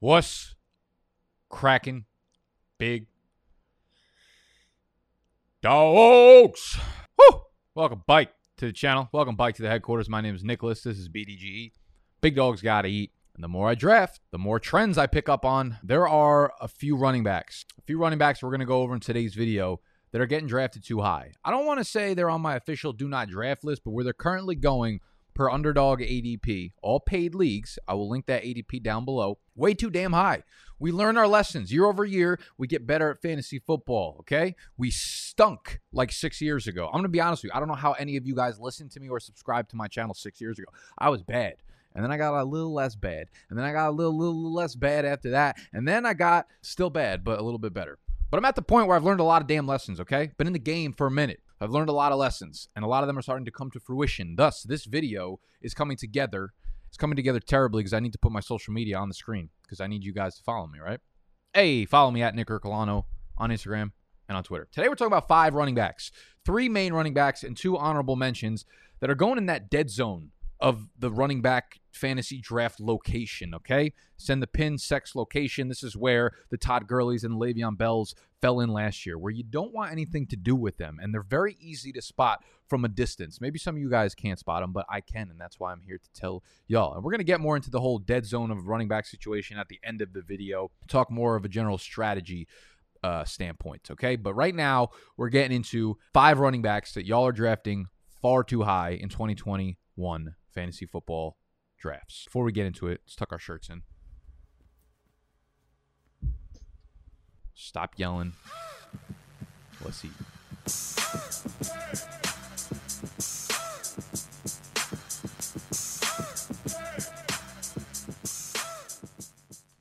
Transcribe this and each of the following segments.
What's cracking? Big dogs. Woo! Welcome, bike to the channel. Welcome, bike to the headquarters. My name is Nicholas. This is BDGE. Big dogs gotta eat. And the more I draft, the more trends I pick up on. There are a few running backs, a few running backs we're gonna go over in today's video that are getting drafted too high. I don't want to say they're on my official do not draft list, but where they're currently going per underdog ADP, all paid leagues. I will link that ADP down below. Way too damn high. We learn our lessons year over year. We get better at fantasy football, okay? We stunk like six years ago. I'm going to be honest with you. I don't know how any of you guys listened to me or subscribed to my channel six years ago. I was bad. And then I got a little less bad. And then I got a little, little less bad after that. And then I got still bad, but a little bit better. But I'm at the point where I've learned a lot of damn lessons, okay? Been in the game for a minute. I've learned a lot of lessons, and a lot of them are starting to come to fruition. Thus, this video is coming together. It's coming together terribly because I need to put my social media on the screen because I need you guys to follow me, right? Hey, follow me at Nick Ercolano on Instagram and on Twitter. Today we're talking about five running backs, three main running backs, and two honorable mentions that are going in that dead zone of the running back fantasy draft location, okay? Send the pin sex location. This is where the Todd Gurley's and Le'Veon Bells fell in last year, where you don't want anything to do with them. And they're very easy to spot from a distance. Maybe some of you guys can't spot them, but I can. And that's why I'm here to tell y'all. And we're going to get more into the whole dead zone of running back situation at the end of the video, talk more of a general strategy uh, standpoint, okay? But right now, we're getting into five running backs that y'all are drafting far too high in 2021 fantasy football drafts. Before we get into it, let's tuck our shirts in. Stop yelling. Let's eat.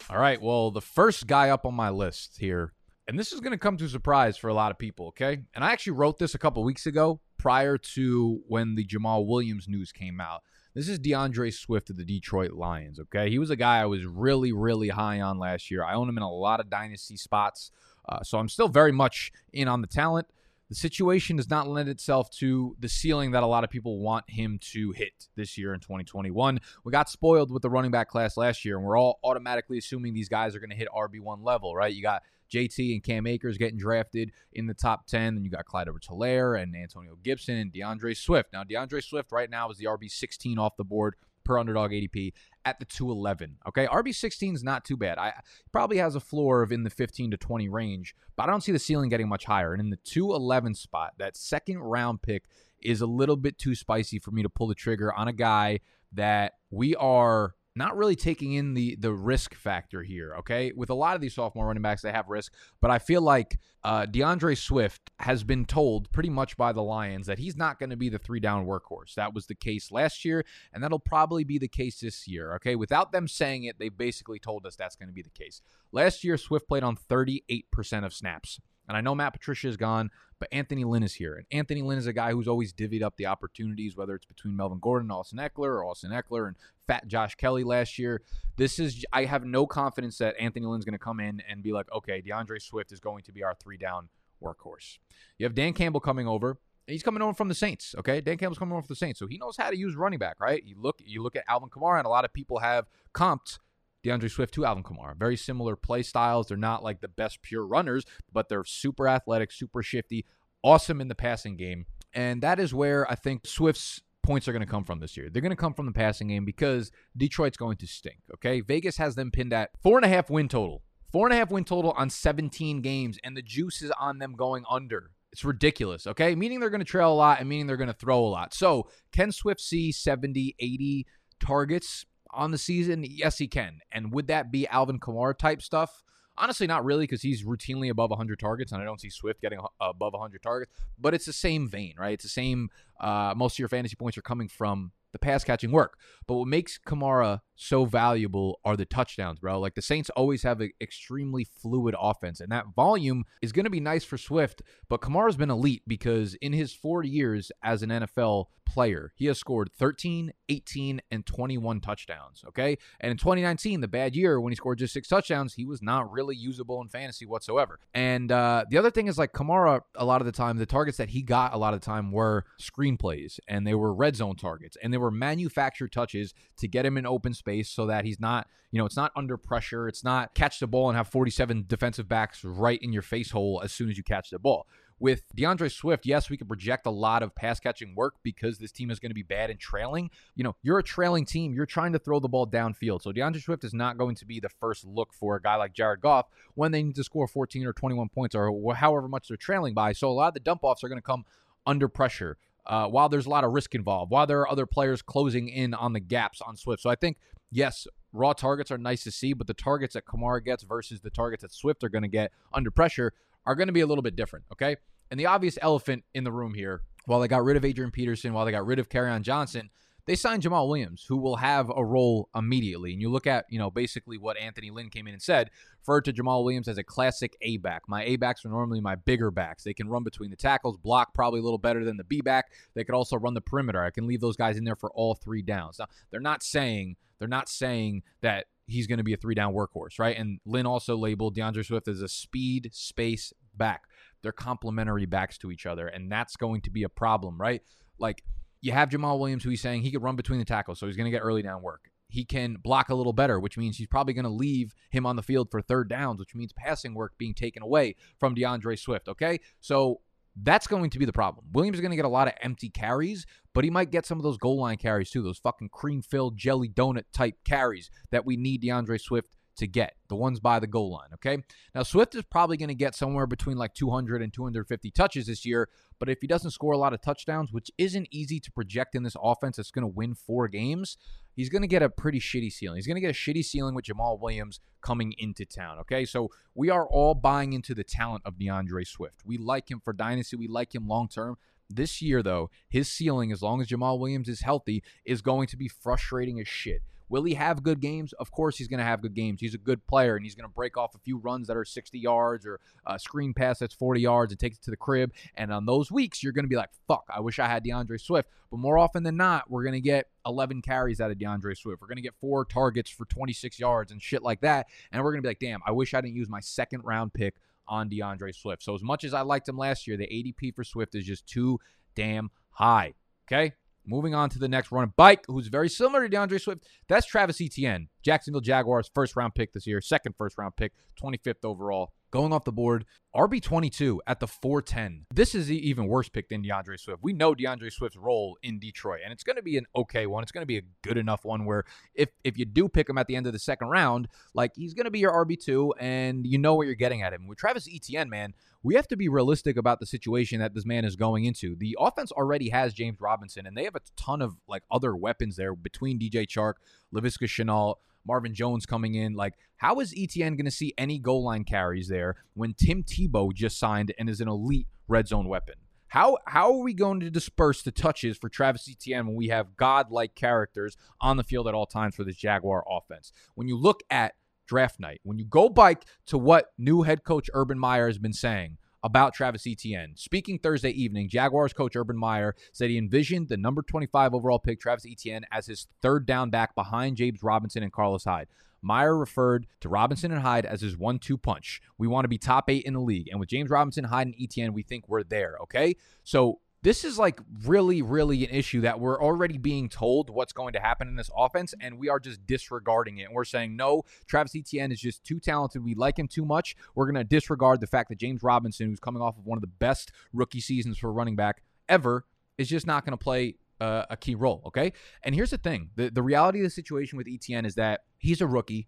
All right. Well, the first guy up on my list here, and this is going to come to a surprise for a lot of people, okay? And I actually wrote this a couple weeks ago prior to when the Jamaal Williams news came out. This is D'Andre Swift of the Detroit Lions, okay? He was a guy I was really, really high on last year. I own him in a lot of dynasty spots, uh, so I'm still very much in on the talent. The situation does not lend itself to the ceiling that a lot of people want him to hit this year in 2021. We got spoiled with the running back class last year, and we're all automatically assuming these guys are going to hit RB1 level, right? You got JT and Cam Akers getting drafted in the top 10. Then you got Clyde Edwards Helaire and Antonio Gibson and D'Andre Swift. Now, D'Andre Swift right now is the RB 16 off the board per underdog ADP at the 211. Okay. RB 16 is not too bad. I probably has a floor of in the 15 to 20 range, but I don't see the ceiling getting much higher. And in the 211 spot, that second round pick is a little bit too spicy for me to pull the trigger on a guy that we are not really taking in the the risk factor here. Okay, with a lot of these sophomore running backs, they have risk, but I feel like uh, D'Andre Swift has been told pretty much by the Lions that he's not going to be the three down workhorse. That was the case last year, and that'll probably be the case this year. Okay, without them saying it, they basically told us that's going to be the case. Last year, Swift played on thirty eight percent of snaps. And I know Matt Patricia is gone, but Anthony Lynn is here. And Anthony Lynn is a guy who's always divvied up the opportunities, whether it's between Melvin Gordon Austin Ekeler or Austin Ekeler and fat Josh Kelley last year. This is, I have no confidence that Anthony Lynn's going to come in and be like, okay, D'Andre Swift is going to be our three down workhorse. You have Dan Campbell coming over. He's coming over from the Saints, okay? Dan Campbell's coming over from the Saints, so he knows how to use running back, right? You look, you look at Alvin Kamara, and a lot of people have comped D'Andre Swift to Alvin Kamara. Very similar play styles. They're not like the best pure runners, but they're super athletic, super shifty, awesome in the passing game. And that is where I think Swift's points are going to come from this year. They're going to come from the passing game because Detroit's going to stink. Okay. Vegas has them pinned at four and a half win total. Four and a half win total on 17 games, and the juice is on them going under. It's ridiculous, okay? Meaning they're going to trail a lot and meaning they're going to throw a lot. So, can Swift see 70, 80 targets on the season? Yes, he can. And would that be Alvin Kamara type stuff? Honestly, not really, because he's routinely above 100 targets, and I don't see Swift getting above 100 targets. But it's the same vein, right? It's the same. Uh, most of your fantasy points are coming from the pass catching work. But what makes Kamara so valuable are the touchdowns, bro. Like the Saints always have an extremely fluid offense, and that volume is going to be nice for Swift. But Kamara's been elite because in his four years as an NFL player, he has scored 13, 18, and 21 touchdowns. Okay. And in 2019, the bad year when he scored just six touchdowns, he was not really usable in fantasy whatsoever. And uh, the other thing is like Kamara, a lot of the time, the targets that he got a lot of the time were screenplays and they were red zone targets and they were whatever, manufacture touches to get him in open space so that he's not, you know, it's not under pressure. It's not catch the ball and have 47 defensive backs right in your face hole as soon as you catch the ball. With D'Andre Swift, yes, we can project a lot of pass catching work because this team is going to be bad and trailing. You know, you're a trailing team. You're trying to throw the ball downfield. So D'Andre Swift is not going to be the first look for a guy like Jared Goff when they need to score 14 or 21 points or however much they're trailing by. So a lot of the dump offs are going to come under pressure. Uh, while there's a lot of risk involved, while there are other players closing in on the gaps on Swift. So I think, yes, raw targets are nice to see, but the targets that Kamara gets versus the targets that Swift are going to get under pressure are going to be a little bit different, okay? And the obvious elephant in the room here, while they got rid of Adrian Peterson, while they got rid of Kerryon Johnson, they signed Jamaal Williams, who will have a role immediately. And you look at, you know, basically what Anthony Lynn came in and said, referred to Jamaal Williams as a classic A back. My A backs are normally my bigger backs. They can run between the tackles, block probably a little better than the B back. They could also run the perimeter. I can leave those guys in there for all three downs. Now, they're not saying they're not saying that he's going to be a three down workhorse, right? And Lynn also labeled D'Andre Swift as a speed space back. They're complementary backs to each other, and that's going to be a problem, right? Like you have Jamaal Williams, who he's saying he could run between the tackles, so he's going to get early down work. He can block a little better, which means he's probably going to leave him on the field for third downs, which means passing work being taken away from D'Andre Swift. Okay, so that's going to be the problem. Williams is going to get a lot of empty carries, but he might get some of those goal line carries too, those fucking cream filled jelly donut type carries that we need D'Andre Swift to get, the ones by the goal line. Okay. Now, Swift is probably going to get somewhere between like 200 and 250 touches this year. But if he doesn't score a lot of touchdowns, which isn't easy to project in this offense that's going to win four games, he's going to get a pretty shitty ceiling. He's going to get a shitty ceiling with Jamaal Williams coming into town. Okay. So we are all buying into the talent of D'Andre Swift. We like him for Dynasty, we like him long term. This year, though, his ceiling, as long as Jamaal Williams is healthy, is going to be frustrating as shit. Will he have good games? Of course, he's going to have good games. He's a good player, and he's going to break off a few runs that are 60 yards or a screen pass that's 40 yards and takes it to the crib. And on those weeks, you're going to be like, fuck, I wish I had D'Andre Swift. But more often than not, we're going to get 11 carries out of D'Andre Swift. We're going to get four targets for 26 yards and shit like that. And we're going to be like, damn, I wish I didn't use my second round pick on D'Andre Swift. So as much as I liked him last year, the ADP for Swift is just too damn high. Okay. Moving on to the next running bike, who's very similar to D'Andre Swift. That's Travis Etienne, Jacksonville Jaguars first round pick this year, second first round pick, 25th overall. Going off the board, RB22 at the 410. This is the even worse pick than D'Andre Swift. We know D'Andre Swift's role in Detroit, and it's going to be an okay one. It's going to be a good enough one where if if you do pick him at the end of the second round, like he's going to be your RB2, and you know what you're getting at him. With Travis Etienne, man, we have to be realistic about the situation that this man is going into. The offense already has James Robinson, and they have a ton of like other weapons there between DJ Chark, Laviska Shenault, Marvin Jones coming in. Like, how is Etienne going to see any goal line carries there when Tim Tebow just signed and is an elite red zone weapon? How how are we going to disperse the touches for Travis Etienne when we have godlike characters on the field at all times for this Jaguar offense? When you look at draft night, when you go back to what new head coach Urban Meyer has been saying about Travis Etienne. Speaking Thursday evening, Jaguars coach Urban Meyer said he envisioned the number 25 overall pick, Travis Etienne, as his third down back behind James Robinson and Carlos Hyde. Meyer referred to Robinson and Hyde as his one two punch. We want to be top eight in the league. And with James Robinson, Hyde, and Etienne, we think we're there. Okay. So this is like really, really an issue that we're already being told what's going to happen in this offense, and we are just disregarding it. And we're saying, no, Travis Etienne is just too talented. We like him too much. We're going to disregard the fact that James Robinson, who's coming off of one of the best rookie seasons for running back ever, is just not going to play uh, a key role. Okay. And here's the thing the, the reality of the situation with Etienne is that he's a rookie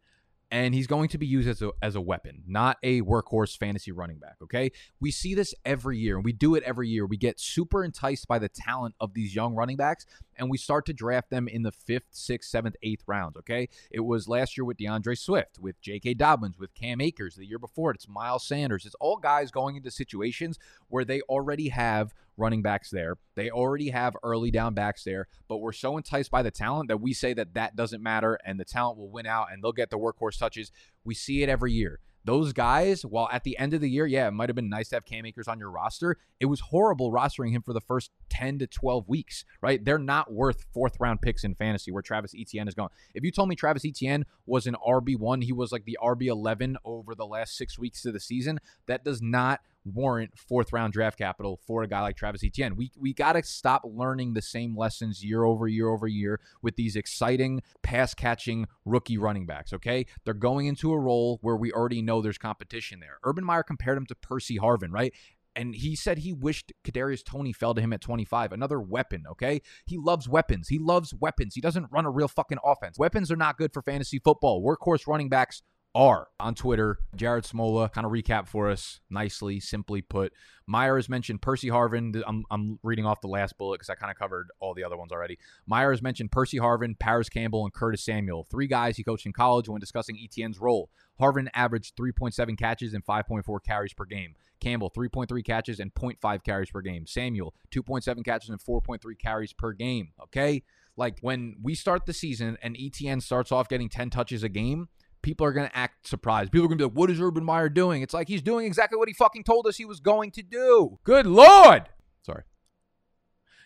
and he's going to be used as a, as a weapon, not a workhorse fantasy running back. Okay. We see this every year, and we do it every year. We get super enticed by the talent of these young running backs, and we start to draft them in the fifth, sixth, seventh, eighth rounds. Okay. It was last year with D'Andre Swift, with J.K. Dobbins, with Cam Akers. The year before, it's Miles Sanders. It's all guys going into situations where they already have running backs there. They already have early down backs there, but we're so enticed by the talent that we say that that doesn't matter and the talent will win out and they'll get the workhorse touches. We see it every year. Those guys, while at the end of the year, yeah, it might have been nice to have Cam Akers on your roster. It was horrible rostering him for the first 10 to 12 weeks, right? They're not worth fourth round picks in fantasy where Travis Etienne is going. If you told me Travis Etienne was an RB1, he was like the RB11 over the last six weeks of the season, that does not warrant fourth round draft capital for a guy like Travis Etienne. We we got to stop learning the same lessons year over year over year with these exciting pass catching rookie running backs, okay? They're going into a role where we already know there's competition there. Urban Meyer compared him to Percy Harvin, right? and he said he wished Kadarius Toney fell to him at 25. Another weapon, okay? He loves weapons. He loves weapons. He doesn't run a real fucking offense. Weapons are not good for fantasy football. Workhorse running backs are on Twitter. Jared Smola kind of recap for us nicely, simply put. Meyer has mentioned Percy Harvin. I'm, I'm reading off the last bullet because I kind of covered all the other ones already. Meyer has mentioned Percy Harvin, Parris Campbell, and Curtis Samuel, three guys he coached in college when discussing Etienne's role. Harvin averaged 3.7 catches and 5.4 carries per game. Campbell, 3.3 catches and 0.5 carries per game. Samuel, 2.7 catches and 4.3 carries per game. Okay? Like when we start the season and Etienne starts off getting 10 touches a game, people are going to act surprised. People are going to be like, what is Urban Meyer doing? It's like he's doing exactly what he fucking told us he was going to do. Good Lord. Sorry.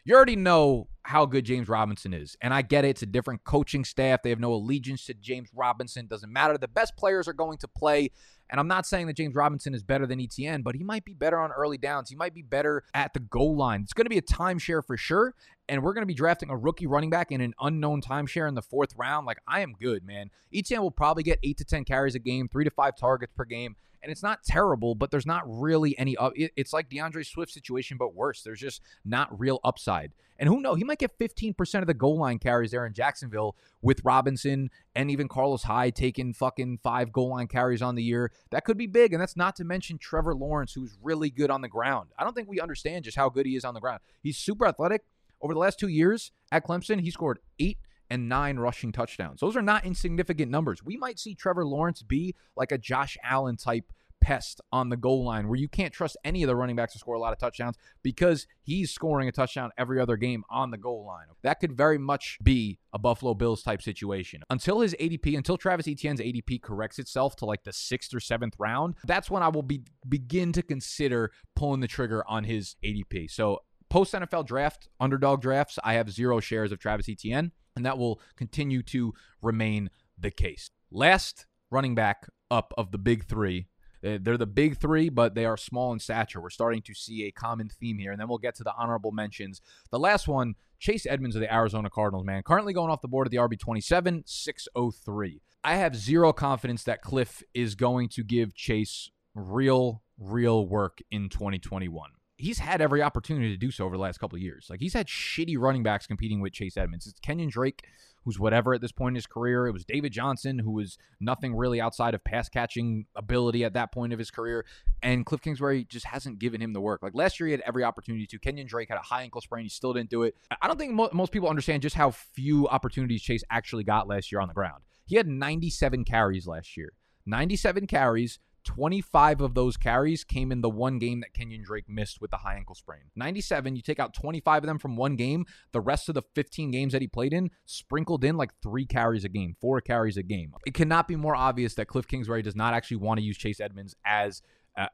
You already know how good James Robinson is. And I get it. It's a different coaching staff. They have no allegiance to James Robinson. Doesn't matter. The best players are going to play. And I'm not saying that James Robinson is better than Etienne, but he might be better on early downs. He might be better at the goal line. It's going to be a timeshare for sure. And we're going to be drafting a rookie running back in an unknown timeshare in the fourth round. Like, I am good, man. Etienne will probably get eight to 10 carries a game, three to five targets per game and it's not terrible, but there's not really any. Up- it's like D'Andre Swift situation, but worse. There's just not real upside. And who knows? He might get 15% of the goal line carries there in Jacksonville with Robinson and even Carlos Hyde taking fucking five goal line carries on the year. That could be big. And that's not to mention Trevor Lawrence, who's really good on the ground. I don't think we understand just how good he is on the ground. He's super athletic. Over the last two years at Clemson, he scored eight and nine rushing touchdowns. Those are not insignificant numbers. We might see Trevor Lawrence be like a Josh Allen type pest on the goal line where you can't trust any of the running backs to score a lot of touchdowns because he's scoring a touchdown every other game on the goal line. That could very much be a Buffalo Bills type situation. Until his ADP, until Travis Etienne's ADP corrects itself to like the sixth or seventh round, that's when I will be begin to consider pulling the trigger on his ADP. So post NFL draft, underdog drafts, I have zero shares of Travis Etienne and that will continue to remain the case. Last running back up of the big three. Uh, they're the big three, but they are small in stature. We're starting to see a common theme here, and then we'll get to the honorable mentions. The last one, Chase Edmonds of the Arizona Cardinals, man, currently going off the board at the RB 27, 603. I have zero confidence that Cliff is going to give Chase real, real work in 2021 he's had every opportunity to do so over the last couple of years. Like he's had shitty running backs competing with Chase Edmonds. It's Kenyon Drake, who's whatever at this point in his career. It was David Johnson, who was nothing really outside of pass catching ability at that point of his career. And Cliff Kingsbury just hasn't given him the work. Like last year, he had every opportunity to. Kenyon Drake had a high ankle sprain. He still didn't do it. I don't think mo- most people understand just how few opportunities Chase actually got last year on the ground. He had 97 carries last year. 97 carries, 25 of those carries came in the one game that Kenyon Drake missed with the high ankle sprain. 97, you take out 25 of them from one game. The rest of the 15 games that he played in sprinkled in like three carries a game, four carries a game. It cannot be more obvious that Cliff Kingsbury does not actually want to use Chase Edmonds as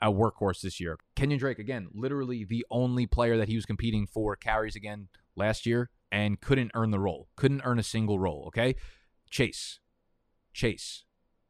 a workhorse this year. Kenyon Drake, again, literally the only player that he was competing for carries again last year and couldn't earn the role, couldn't earn a single role. Okay. Chase, Chase,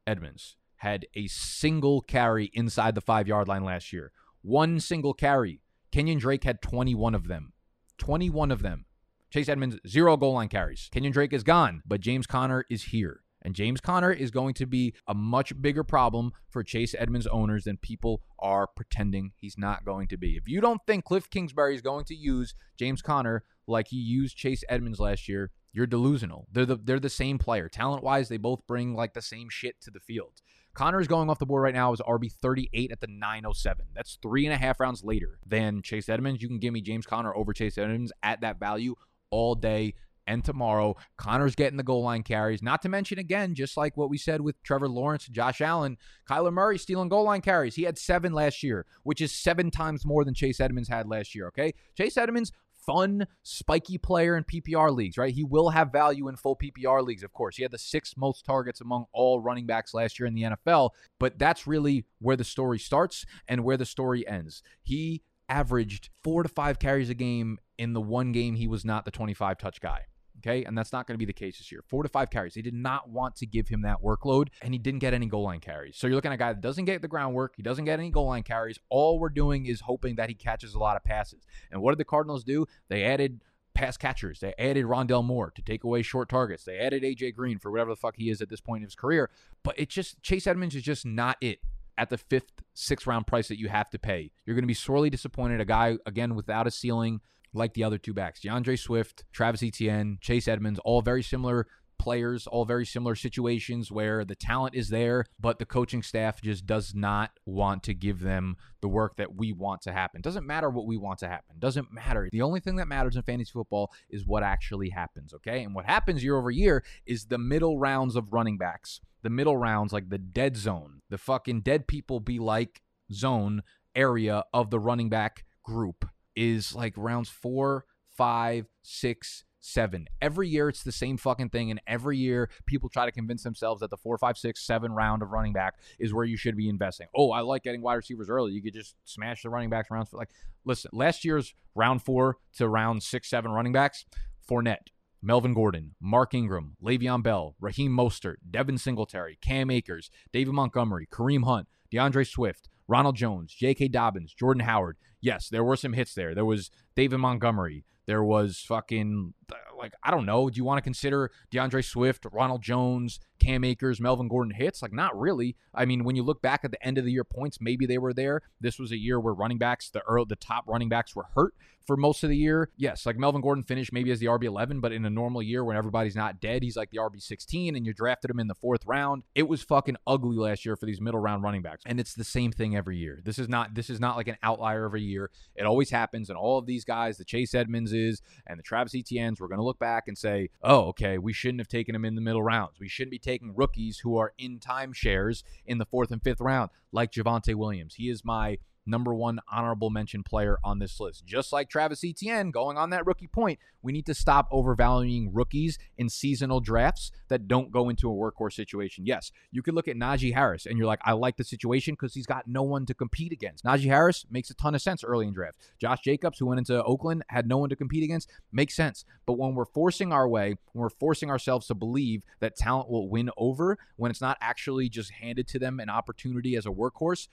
Edmonds, had a single carry inside the five yard line last year. One single carry. Kenyon Drake had 21 of them. 21 of them. Chase Edmonds, zero goal line carries. Kenyon Drake is gone, but James Conner is here. And James Conner is going to be a much bigger problem for Chase Edmonds owners than people are pretending he's not going to be. If you don't think Cliff Kingsbury is going to use James Conner like he used Chase Edmonds last year, you're delusional. They're the they're the same player. Talent wise, they both bring like the same shit to the field. Conner is going off the board right now as RB 38 at the 907. That's three and a half rounds later than Chase Edmonds. You can give me James Conner over Chase Edmonds at that value all day and tomorrow. Conner's getting the goal line carries. Not to mention, again, just like what we said with Trevor Lawrence Josh Allen, Kyler Murray stealing goal line carries. He had seven last year, which is seven times more than Chase Edmonds had last year. Okay. Chase Edmonds, fun, spiky player in PPR leagues, right? He will have value in full PPR leagues, of course. He had the sixth most targets among all running backs last year in the NFL, but that's really where the story starts and where the story ends. He averaged four to five carries a game in the one game he was not the 25 touch guy. Okay. And that's not going to be the case this year. Four to five carries. They did not want to give him that workload, and he didn't get any goal line carries. So you're looking at a guy that doesn't get the groundwork. He doesn't get any goal line carries. All we're doing is hoping that he catches a lot of passes. And what did the Cardinals do? They added pass catchers. They added Rondale Moore to take away short targets. They added AJ Green for whatever the fuck he is at this point in his career. But it just Chase Edmonds is just not it at the fifth, sixth round price that you have to pay. You're going to be sorely disappointed. A guy again without a ceiling like the other two backs, D'Andre Swift, Travis Etienne, Chase Edmonds, all very similar players, all very similar situations where the talent is there, but the coaching staff just does not want to give them the work that we want to happen. Doesn't matter what we want to happen. Doesn't matter. The only thing that matters in fantasy football is what actually happens, okay? And what happens year over year is the middle rounds of running backs. The middle rounds, like the dead zone, the fucking dead people be like zone area of the running back group is like rounds four, five, six, seven. Every year it's the same fucking thing, and every year people try to convince themselves that the four, five, six, seven round of running back is where you should be investing. Oh, I like getting wide receivers early. You could just smash the running backs rounds for like listen, last year's round four to round six, seven running backs, Fournette. Melvin Gordon, Mark Ingram, Le'Veon Bell, Raheem Mostert, Devin Singletary, Cam Akers, David Montgomery, Kareem Hunt, D'Andre Swift, Ronald Jones, J.K. Dobbins, Jordan Howard. Yes, there were some hits there. There was David Montgomery. There was fucking like I don't know. Do you want to consider D'Andre Swift, Ronald Jones, Cam Akers, Melvin Gordon hits? Like not really. I mean, when you look back at the end of the year points, maybe they were there. This was a year where running backs, the early, the top running backs were hurt for most of the year. Yes, like Melvin Gordon finished maybe as the RB 11, but in a normal year when everybody's not dead, he's like the RB 16, and you drafted him in the fourth round. It was fucking ugly last year for these middle round running backs, and it's the same thing every year. This is not this is not like an outlier every year. It always happens, and all of these guys, the Chase Edmondses and the Travis Etienne's, we're going to look back and say, oh, okay, we shouldn't have taken him in the middle rounds. We shouldn't be taking rookies who are in timeshares in the fourth and fifth round, like Javonte Williams. He is my number one honorable mention player on this list. Just like Travis Etienne, going on that rookie point, we need to stop overvaluing rookies in seasonal drafts that don't go into a workhorse situation. Yes, you could look at Najee Harris and you're like, I like the situation because he's got no one to compete against. Najee Harris makes a ton of sense early in draft. Josh Jacobs, who went into Oakland, had no one to compete against, makes sense. But when we're forcing our way, when we're forcing ourselves to believe that talent will win over, when it's not actually just handed to them an opportunity as a workhorse,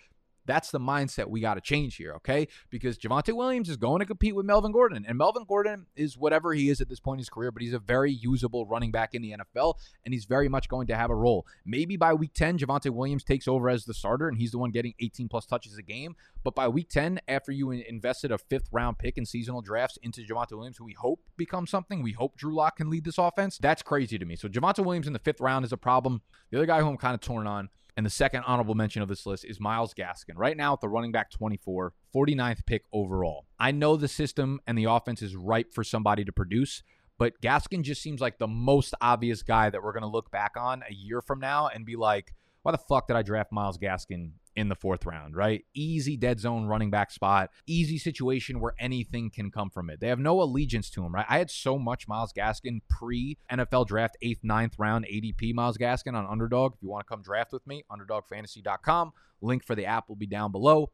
that's the mindset we got to change here, okay? Because Javonte Williams is going to compete with Melvin Gordon, and Melvin Gordon is whatever he is at this point in his career, but he's a very usable running back in the NFL, and he's very much going to have a role. Maybe by week 10, Javonte Williams takes over as the starter, and he's the one getting 18 plus touches a game. But by week 10, after you invested a fifth round pick in seasonal drafts into Javonte Williams, who we hope becomes something, we hope Drew Lock can lead this offense. That's crazy to me. So Javonte Williams in the fifth round is a problem. The other guy who I'm kind of torn on and the second honorable mention of this list is Myles Gaskin. Right now at the running back 24, 49th pick overall. I know the system and the offense is ripe for somebody to produce, but Gaskin just seems like the most obvious guy that we're going to look back on a year from now and be like, why the fuck did I draft Myles Gaskin in the fourth round, right? Easy dead zone running back spot, easy situation where anything can come from it. They have no allegiance to him, right? I had so much Myles Gaskin pre NFL draft, eighth, ninth round ADP Myles Gaskin on Underdog. If you want to come draft with me, underdogfantasy.com. Link for the app will be down below.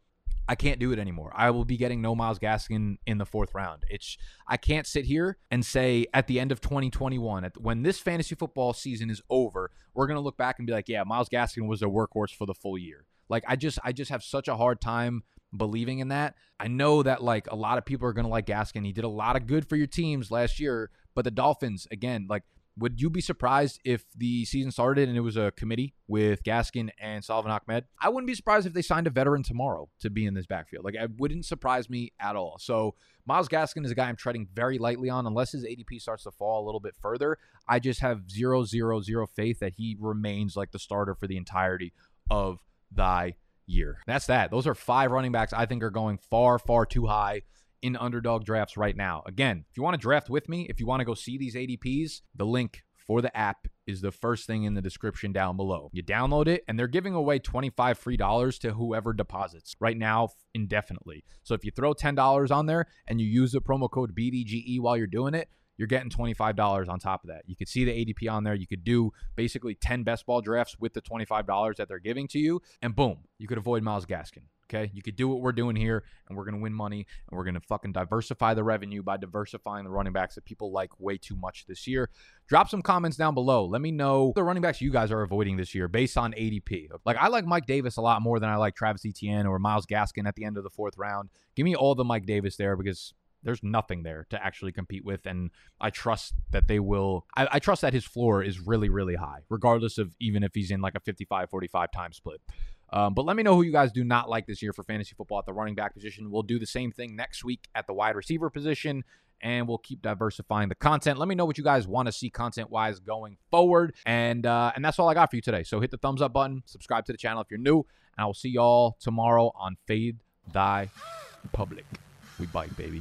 I can't do it anymore. I will be getting no Myles Gaskin in the fourth round. It's I can't sit here and say at the end of 2021, at, when this fantasy football season is over, we're gonna look back and be like, yeah, Myles Gaskin was a workhorse for the full year. Like I just I just have such a hard time believing in that. I know that like a lot of people are going to like Gaskin. He did a lot of good for your teams last year, but the Dolphins again, like would you be surprised if the season started and it was a committee with Gaskin and Salvon Ahmed? I wouldn't be surprised if they signed a veteran tomorrow to be in this backfield. Like, it wouldn't surprise me at all. So, Myles Gaskin is a guy I'm treading very lightly on. Unless his ADP starts to fall a little bit further, I just have zero, zero, zero faith that he remains like the starter for the entirety of thy year. That's that. Those are five running backs I think are going far, far too high in underdog drafts right now. Again, if you want to draft with me, if you want to go see these ADPs, the link for the app is the first thing in the description down below. You download it and they're giving away 25 free dollars to whoever deposits right now indefinitely. So if you throw $10 on there and you use the promo code BDGE while you're doing it, you're getting $25 on top of that. You could see the ADP on there. You could do basically 10 best ball drafts with the $25 that they're giving to you, and boom, you could avoid Myles Gaskin. Okay. You could do what we're doing here and we're going to win money and we're going to fucking diversify the revenue by diversifying the running backs that people like way too much this year. Drop some comments down below. Let me know the running backs you guys are avoiding this year based on ADP. Like, I like Mike Davis a lot more than I like Travis Etienne or Myles Gaskin at the end of the fourth round. Give me all the Mike Davis there because there's nothing there to actually compete with. And I trust that they will, I, I, trust that his floor is really, really high, regardless of even if he's in like a 55 45 time split. Um, but let me know who you guys do not like this year for fantasy football at the running back position. We'll do the same thing next week at the wide receiver position and we'll keep diversifying the content. Let me know what you guys want to see content wise going forward. And uh, and that's all I got for you today. So hit the thumbs up button, subscribe to the channel if you're new, and I will see y'all tomorrow on Fade Thy Public. We bike, baby.